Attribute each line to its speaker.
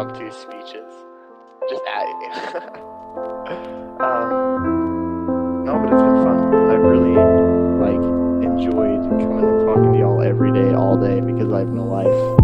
Speaker 1: Impromptu speeches. Just adding. um, no, but it's been fun. I really like enjoyed coming and talking to y'all every day, all day, because I have no life.